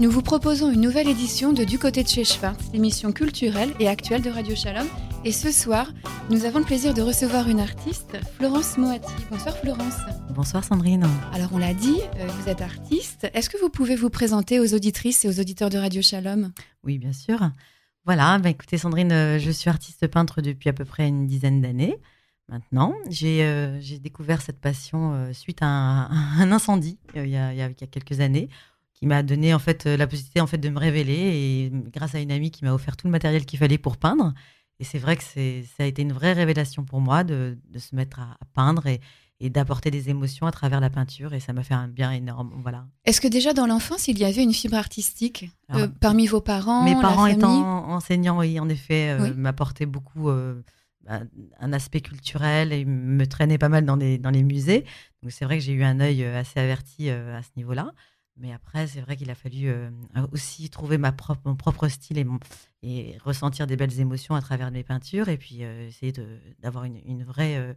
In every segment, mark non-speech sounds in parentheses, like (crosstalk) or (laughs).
nous vous proposons une nouvelle édition de Du côté de chez Schwartz, l'émission culturelle et actuelle de Radio Shalom. Et ce soir, nous avons le plaisir de recevoir une artiste, Florence Moati. Bonsoir Florence. Bonsoir Sandrine. Alors on l'a dit, euh, vous êtes artiste. Est-ce que vous pouvez vous présenter aux auditrices et aux auditeurs de Radio Shalom? Oui, bien sûr. Voilà, bah écoutez Sandrine, euh, je suis artiste peintre depuis à peu près une dizaine d'années. Maintenant, j'ai euh, découvert cette passion suite à un, (laughs) incendie il y, a, il y, a, quelques années qui m'a donné en fait la possibilité en fait de me révéler et grâce à une amie qui m'a offert tout le matériel qu'il fallait pour peindre. Et c'est vrai que ça a été une vraie révélation pour moi de, de se mettre à, peindre et, et d'apporter des émotions à travers la peinture et ça m'a fait un bien énorme. Voilà. Est-ce que déjà dans l'enfance il y avait une fibre artistique euh, parmi vos parents Mes parents étant enseignants, oui, en effet, euh, m'apportaient beaucoup euh, bah, un aspect culturel et me traînaient pas mal dans, des, dans les musées. Donc c'est vrai que j'ai eu un œil assez averti à ce niveau-là. Mais après, c'est vrai qu'il a fallu euh, aussi trouver ma propre, mon propre style et, et, ressentir des belles émotions à travers mes peintures et puis euh, essayer d'avoir une, une, vraie, euh,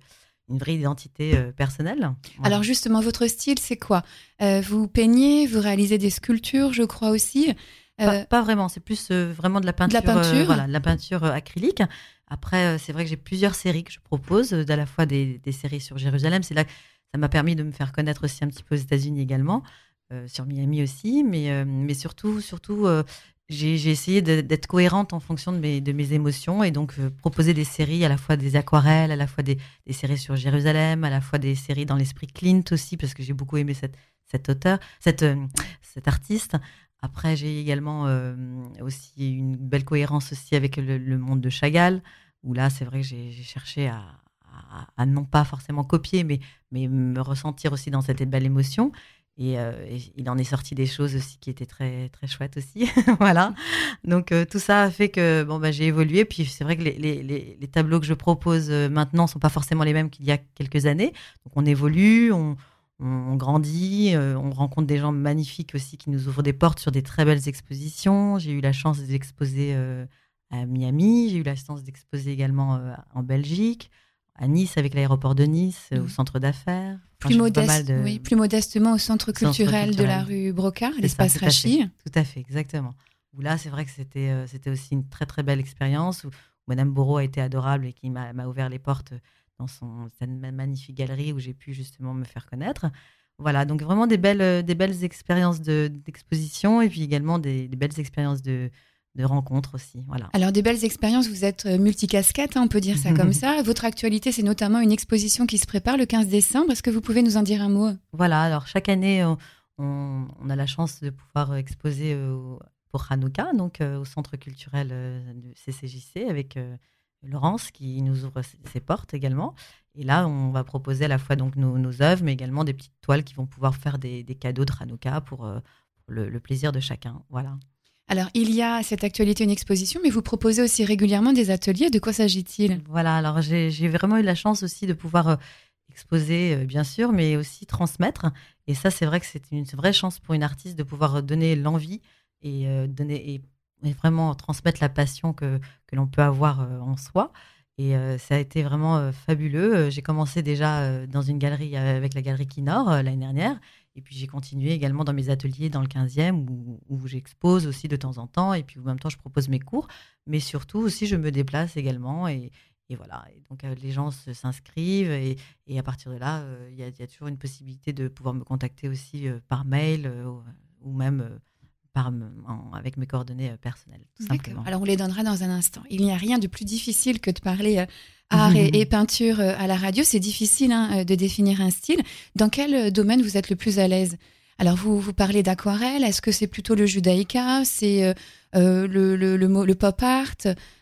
une vraie identité personnelle. Alors justement, votre style, c'est quoi? Vous peignez, vous réalisez des sculptures, je crois aussi pas, vraiment, c'est plus vraiment de la peinture, de la peinture. voilà, de la peinture acrylique. Après, c'est vrai que j'ai plusieurs séries que je propose, à la fois des, des séries sur Jérusalem. C'est là que ça m'a permis de me faire connaître aussi un petit peu aux États-Unis également. Euh, sur Miami aussi, mais, euh, mais surtout, surtout euh, j'ai essayé d'être cohérente en fonction de mes, de mes émotions et donc proposer des séries, à la fois des aquarelles, à la fois des, séries sur Jérusalem, à la fois des séries dans l'esprit Clint aussi, parce que j'ai beaucoup aimé cette, cet auteur, cette, cet artiste. Après, j'ai également aussi une belle cohérence aussi avec le, monde de Chagall, où là, c'est vrai que j'ai cherché à, à, à, non pas forcément copier, mais, mais me ressentir aussi dans cette belle émotion. Euh, et, il en est sorti des choses aussi qui étaient très très chouettes aussi, (laughs) voilà. Donc euh, tout ça a fait que bon bah j'ai évolué. Puis c'est vrai que les, les, les, tableaux que je propose euh, maintenant sont pas forcément les mêmes qu'il y a quelques années. Donc on évolue, on grandit, on rencontre des gens magnifiques aussi qui nous ouvrent des portes sur des très belles expositions. J'ai eu la chance d'exposer à Miami, j'ai eu la chance d'exposer également en Belgique à Nice avec l'aéroport de Nice, au mmh. centre d'affaires. plus, modeste, oui, plus modestement au centre culturel, de la rue Brocard, l'espace Rachid. Tout à fait, exactement. Où là, c'est vrai que c'était euh, c'était aussi une très très belle expérience où, Madame Bourreau a été adorable et qui m'a ouvert les portes dans son cette magnifique galerie où j'ai pu justement me faire connaître. Voilà, donc vraiment des belles des belles expériences d'exposition et puis également des belles expériences de de rencontres aussi. Voilà. Alors des belles expériences, vous êtes euh, multicasquette, hein, on peut dire ça (laughs) comme ça. Votre actualité, c'est notamment une exposition qui se prépare le 15 décembre. Est-ce que vous pouvez nous en dire un mot? Voilà, alors chaque année, on, a la chance de pouvoir exposer euh, pour Hanouka, donc euh, au centre culturel du CCJC avec Laurence qui nous ouvre ses portes également. Et là, on va proposer à la fois donc nos, œuvres, mais également des petites toiles qui vont pouvoir faire des, cadeaux de Hanouka pour, le, le, plaisir de chacun. Voilà. Alors, il y a cette actualité, une exposition, mais vous proposez aussi régulièrement des ateliers. De quoi s'agit-il? Voilà, alors j'ai vraiment eu la chance aussi de pouvoir euh, exposer, euh, bien sûr, mais aussi transmettre. Et ça, c'est vrai que c'est une vraie chance pour une artiste de pouvoir donner l'envie et, euh, donner, et, vraiment transmettre la passion que, que l'on peut avoir en soi. Et ça a été vraiment fabuleux. J'ai commencé déjà dans une galerie avec la galerie Kinor l'année dernière. Et puis j'ai continué également dans mes ateliers dans le 15e où, où j'expose aussi de temps en temps et puis en même temps je propose mes cours. Mais surtout aussi je me déplace également et, et voilà. Et donc euh, les gens s'inscrivent et, et, à partir de là, euh, il y, y, a toujours une possibilité de pouvoir me contacter aussi euh, par mail ou même par, avec mes coordonnées personnelles, tout simplement. Alors on les donnera dans un instant. Il n'y a rien de plus difficile que de parler art et, peinture euh, à la radio, c'est difficile hein, euh, de définir un style. Dans quel euh, domaine vous êtes le plus à l'aise? Alors vous, vous parlez d'aquarelle, est-ce que c'est plutôt le judaïka, c'est le, le, le, pop art?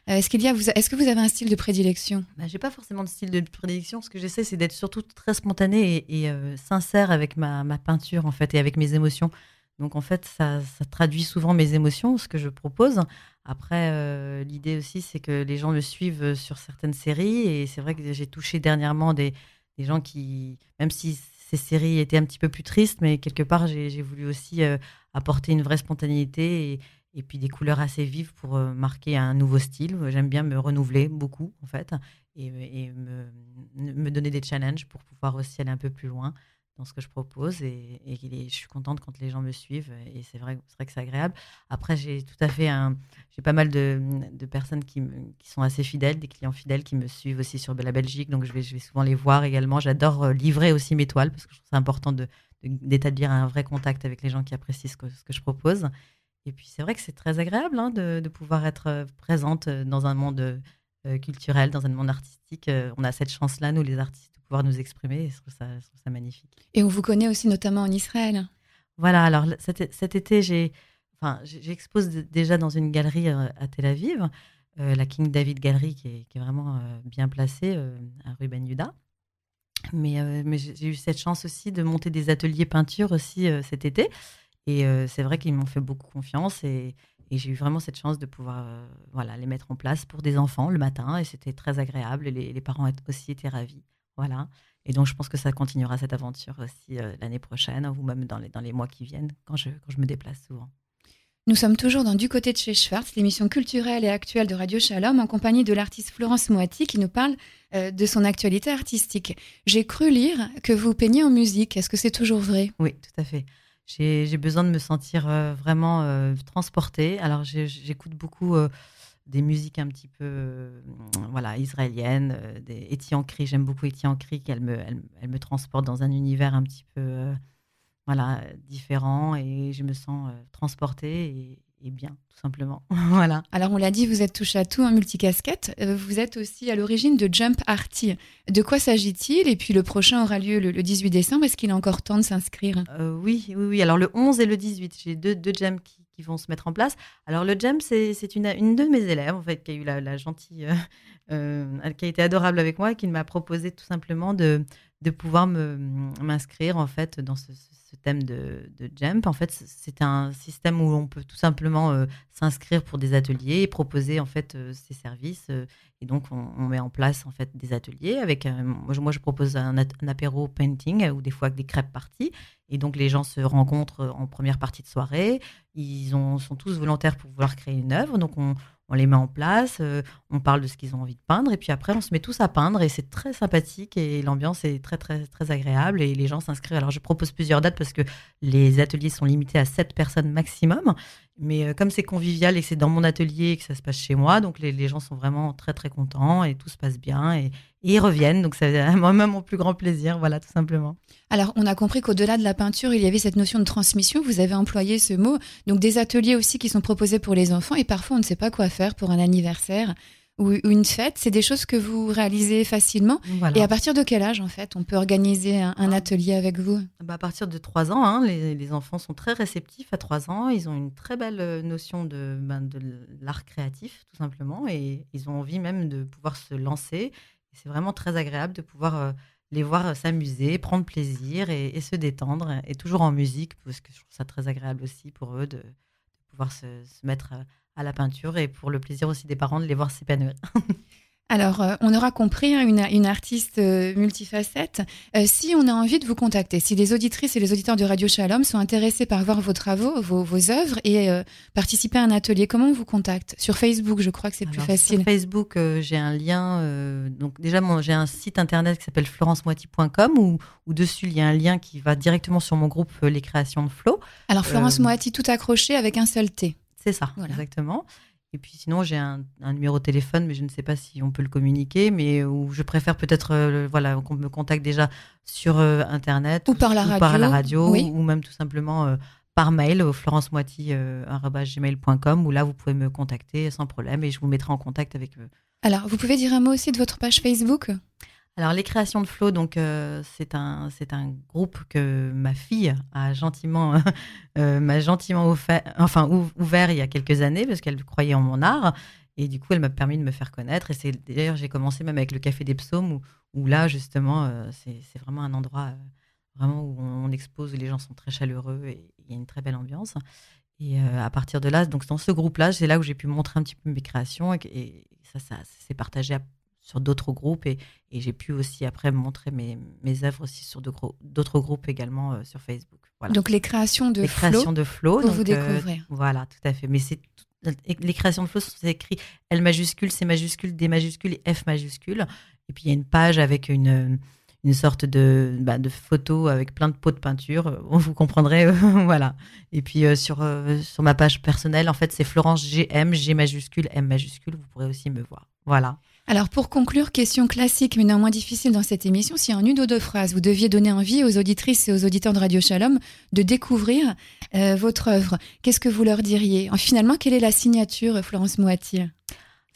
Est-ce qu'il y a, est-ce que vous avez un style de prédilection? Bah, J'ai pas forcément de style de prédilection. Ce que j'essaie, c'est d'être surtout très spontanée et, sincère avec ma, ma, peinture en fait et avec mes émotions. Donc en fait, ça, traduit souvent mes émotions, ce que je propose. Après, euh, l'idée aussi, c'est que les gens me suivent sur certaines séries. Et c'est vrai que j'ai touché dernièrement des, gens qui, même si ces séries étaient un petit peu plus tristes, mais quelque part, j'ai voulu aussi euh, apporter une vraie spontanéité et, puis des couleurs assez vives pour euh, marquer un nouveau style. J'aime bien me renouveler beaucoup, en fait, et, me, me, donner des challenges pour pouvoir aussi aller un peu plus loin dans ce que je propose et, je suis contente quand les gens me suivent et c'est vrai, vrai que c'est agréable. Après, j'ai tout à fait un, j'ai pas mal de, personnes qui, sont assez fidèles, des clients fidèles qui me suivent aussi sur la Belgique, donc je vais, souvent les voir également. J'adore euh, livrer aussi mes toiles parce que je trouve c'est important d'établir un vrai contact avec les gens qui apprécient ce que, je propose. Et puis c'est vrai que c'est très agréable hein, de, de, pouvoir être euh, présente euh, dans un monde culturel, dans un monde artistique. On a cette chance-là, nous les artistes pouvoir nous exprimer. Et je trouve, ça, ça magnifique. Et on vous connaît aussi notamment en Israël. Voilà, alors cet, cet été, j'ai, enfin, j'expose déjà dans une galerie euh, à Tel Aviv, euh, la King David Gallery, qui est, qui est vraiment euh, bien placée à rue Ben Yuda. Mais, mais j'ai eu cette chance aussi de monter des ateliers peinture aussi cet été. Et c'est vrai qu'ils m'ont fait beaucoup confiance et, et j'ai eu vraiment cette chance de pouvoir voilà, les mettre en place pour des enfants le matin. Et c'était très agréable. Et les, les parents aussi étaient ravis. Voilà. Et donc, je pense que ça continuera cette aventure aussi euh, l'année prochaine ou même dans les, dans les mois qui viennent quand je, quand je me déplace souvent. Nous sommes toujours dans Du côté de chez Schwartz, l'émission culturelle et actuelle de Radio Shalom, en compagnie de l'artiste Florence Moati qui nous parle euh, de son actualité artistique. J'ai cru lire que vous peignez en musique. Est-ce que c'est toujours vrai? Oui, tout à fait. J'ai besoin de me sentir euh, vraiment transportée. Alors, j'écoute beaucoup des musiques un petit peu euh, voilà israéliennes, euh, des Etienne Cri. J'aime beaucoup Etienne Cri, qu'elle me, elle, me transporte dans un univers un petit peu euh, voilà différent et je me sens transportée et, et, bien tout simplement. (laughs) voilà. Alors on l'a dit, vous êtes touche à tout en multicasquette. Vous êtes aussi à l'origine de Jump Arty. De quoi s'agit-il Et puis le prochain aura lieu le, 18 décembre. Est-ce qu'il est encore temps de s'inscrire? Oui, oui, oui. Alors le 11 et le 18, j'ai deux, deux jams qui vont se mettre en place. Alors le jam, c'est une, une de mes élèves en fait qui a eu la, gentille, euh, euh, qui a été adorable avec moi, et qui m'a proposé tout simplement de, pouvoir m'inscrire en fait dans ce, thème de, de, Jump. En fait, c'est un système où on peut tout simplement euh, s'inscrire pour des ateliers et proposer en fait ses services. et donc, on, met en place en fait des ateliers avec. moi, je propose un, apéro painting ou des fois avec des crêpes parties. Et donc, les gens se rencontrent en première partie de soirée. Ils ont, sont tous volontaires pour vouloir créer une œuvre. Donc, on, on les met en place, euh, on parle de ce qu'ils ont envie de peindre, et puis après, on se met tous à peindre, et c'est très sympathique, et l'ambiance est très, très, très agréable, et les gens s'inscrivent. Alors, je propose plusieurs dates parce que les ateliers sont limités à 7 personnes maximum, mais euh, comme c'est convivial et c'est dans mon atelier et que ça se passe chez moi, donc les, gens sont vraiment très, très contents, et tout se passe bien, et, ils reviennent, donc c'est (laughs) moi-même mon plus grand plaisir, voilà, tout simplement. Alors, on a compris qu'au-delà de la peinture, il y avait cette notion de transmission, vous avez employé ce mot, donc des ateliers aussi qui sont proposés pour les enfants, et parfois on ne sait pas quoi faire pour un anniversaire ou une fête C'est des choses que vous réalisez facilement Et à partir de quel âge, en fait, on peut organiser un, ah. atelier avec vous? Bah À partir de 3 ans, hein, les, enfants sont très réceptifs à 3 ans. Ils ont une très belle euh, notion de, ben, de l'art créatif, tout simplement, et ils ont envie même de pouvoir se lancer. C'est vraiment très agréable de pouvoir euh, les voir s'amuser, prendre plaisir et, se détendre, et toujours en musique, parce que je trouve ça très agréable aussi pour eux de, pouvoir se, se mettre euh, à la peinture et pour le plaisir aussi des parents de les voir s'épanouir. (laughs) Alors, euh, on aura compris hein, une, artiste euh, multifacette. Euh, si on a envie de vous contacter, si les auditrices et les auditeurs de Radio Shalom sont intéressés par voir vos travaux, vos, œuvres et participer à un atelier, comment on vous contacte? Sur Facebook, je crois que c'est plus facile. Sur Facebook, j'ai un lien. donc déjà, j'ai un site internet qui s'appelle florencemoiti.com où, où, dessus il y a un lien qui va directement sur mon groupe Les Créations de Flo. Alors Florence Moiti, tout accroché avec un seul T. C'est ça, exactement. Et puis sinon, j'ai un, numéro de téléphone, mais je ne sais pas si on peut le communiquer, mais où je préfère peut-être euh, voilà, qu'on me contacte déjà sur euh, Internet ou par la radio, par la radio ou même tout simplement euh, par mail au florencemoiti.com où là, vous pouvez me contacter sans problème et je vous mettrai en contact avec eux. Alors, vous pouvez dire un mot aussi de votre page Facebook? Alors, les créations de Flo, donc euh, c'est un un groupe que ma fille a gentiment (laughs) euh, m'a gentiment enfin ouvert il y a quelques années parce qu'elle croyait en mon art. Et du coup elle m'a permis de me faire connaître. Et c'est d'ailleurs j'ai commencé même avec le Café des Psaumes où, là justement euh, c'est vraiment un endroit vraiment où on, expose où les gens sont très chaleureux et il y a une très belle ambiance. Et à partir de là donc dans ce groupe là c'est là où j'ai pu montrer un petit peu mes créations et, et ça ça s'est partagé à sur d'autres groupes et, et j'ai pu aussi après montrer mes, mes œuvres aussi sur d'autres groupes également euh, sur Facebook. Voilà. Donc les créations de les Flo, créations de Flo, vous euh, découvrir. voilà, tout à fait. Mais c'est les créations de Flo sont écrites L majuscule, C majuscule, D majuscule et F majuscule. Et puis il y a une page avec une une sorte de, bah, de photo avec plein de pots de peinture. Vous comprendrez, (laughs) voilà. Et puis sur, sur ma page personnelle, en fait, c'est Florence GM, G majuscule, M majuscule. Vous pourrez aussi me voir. Voilà. Alors pour conclure, question classique mais néanmoins difficile dans cette émission, si en une ou deux phrases vous deviez donner envie aux auditrices et aux auditeurs de Radio Shalom de découvrir votre œuvre, qu'est-ce que vous leur diriez? Finalement, quelle est la signature, Florence Moati?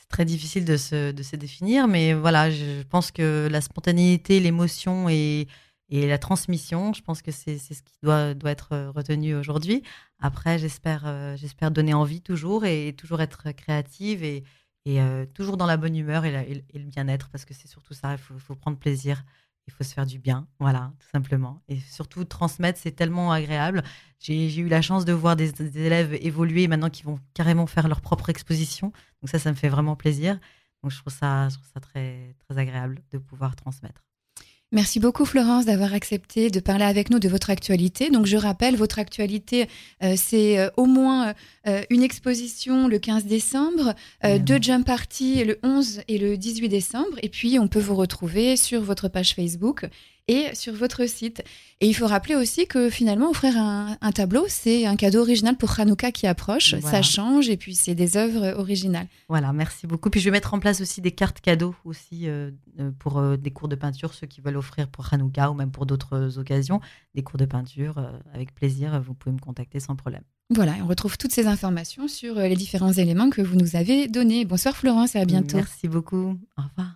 Très difficile de se, définir, mais voilà, je pense que la spontanéité, l'émotion et, la transmission, je pense que c'est ce qui doit, être retenu aujourd'hui. Après, j'espère euh, j'espère donner envie toujours et toujours être créative et, et euh, toujours dans la bonne humeur et, le bien-être, parce que c'est surtout ça, il faut, prendre plaisir il faut se faire du bien, voilà, tout simplement. Et surtout, transmettre, c'est tellement agréable. J'ai eu la chance de voir des, élèves évoluer maintenant qui vont carrément faire leur propre exposition. Donc ça, ça me fait vraiment plaisir. Donc je trouve ça, très agréable de pouvoir transmettre. Merci beaucoup Florence d'avoir accepté de parler avec nous de votre actualité. Donc je rappelle, votre actualité, euh, c'est euh, au moins euh, une exposition le 15 décembre, deux jump parties le 11 et le 18 décembre, et puis on peut vous retrouver sur votre page Facebook et sur votre site. Et il faut rappeler aussi que finalement, offrir un, tableau, c'est un cadeau original pour Hanouka qui approche. Ça change et puis c'est des œuvres originales. Voilà, merci beaucoup. Puis je vais mettre en place aussi des cartes cadeaux aussi euh, euh, pour euh, des cours de peinture, ceux qui veulent offrir pour Hanouka ou même pour d'autres occasions, des cours de peinture. avec plaisir, vous pouvez me contacter sans problème. Voilà, on retrouve toutes ces informations sur les différents éléments que vous nous avez donnés. Bonsoir Florence et à bientôt. Merci beaucoup. Au revoir.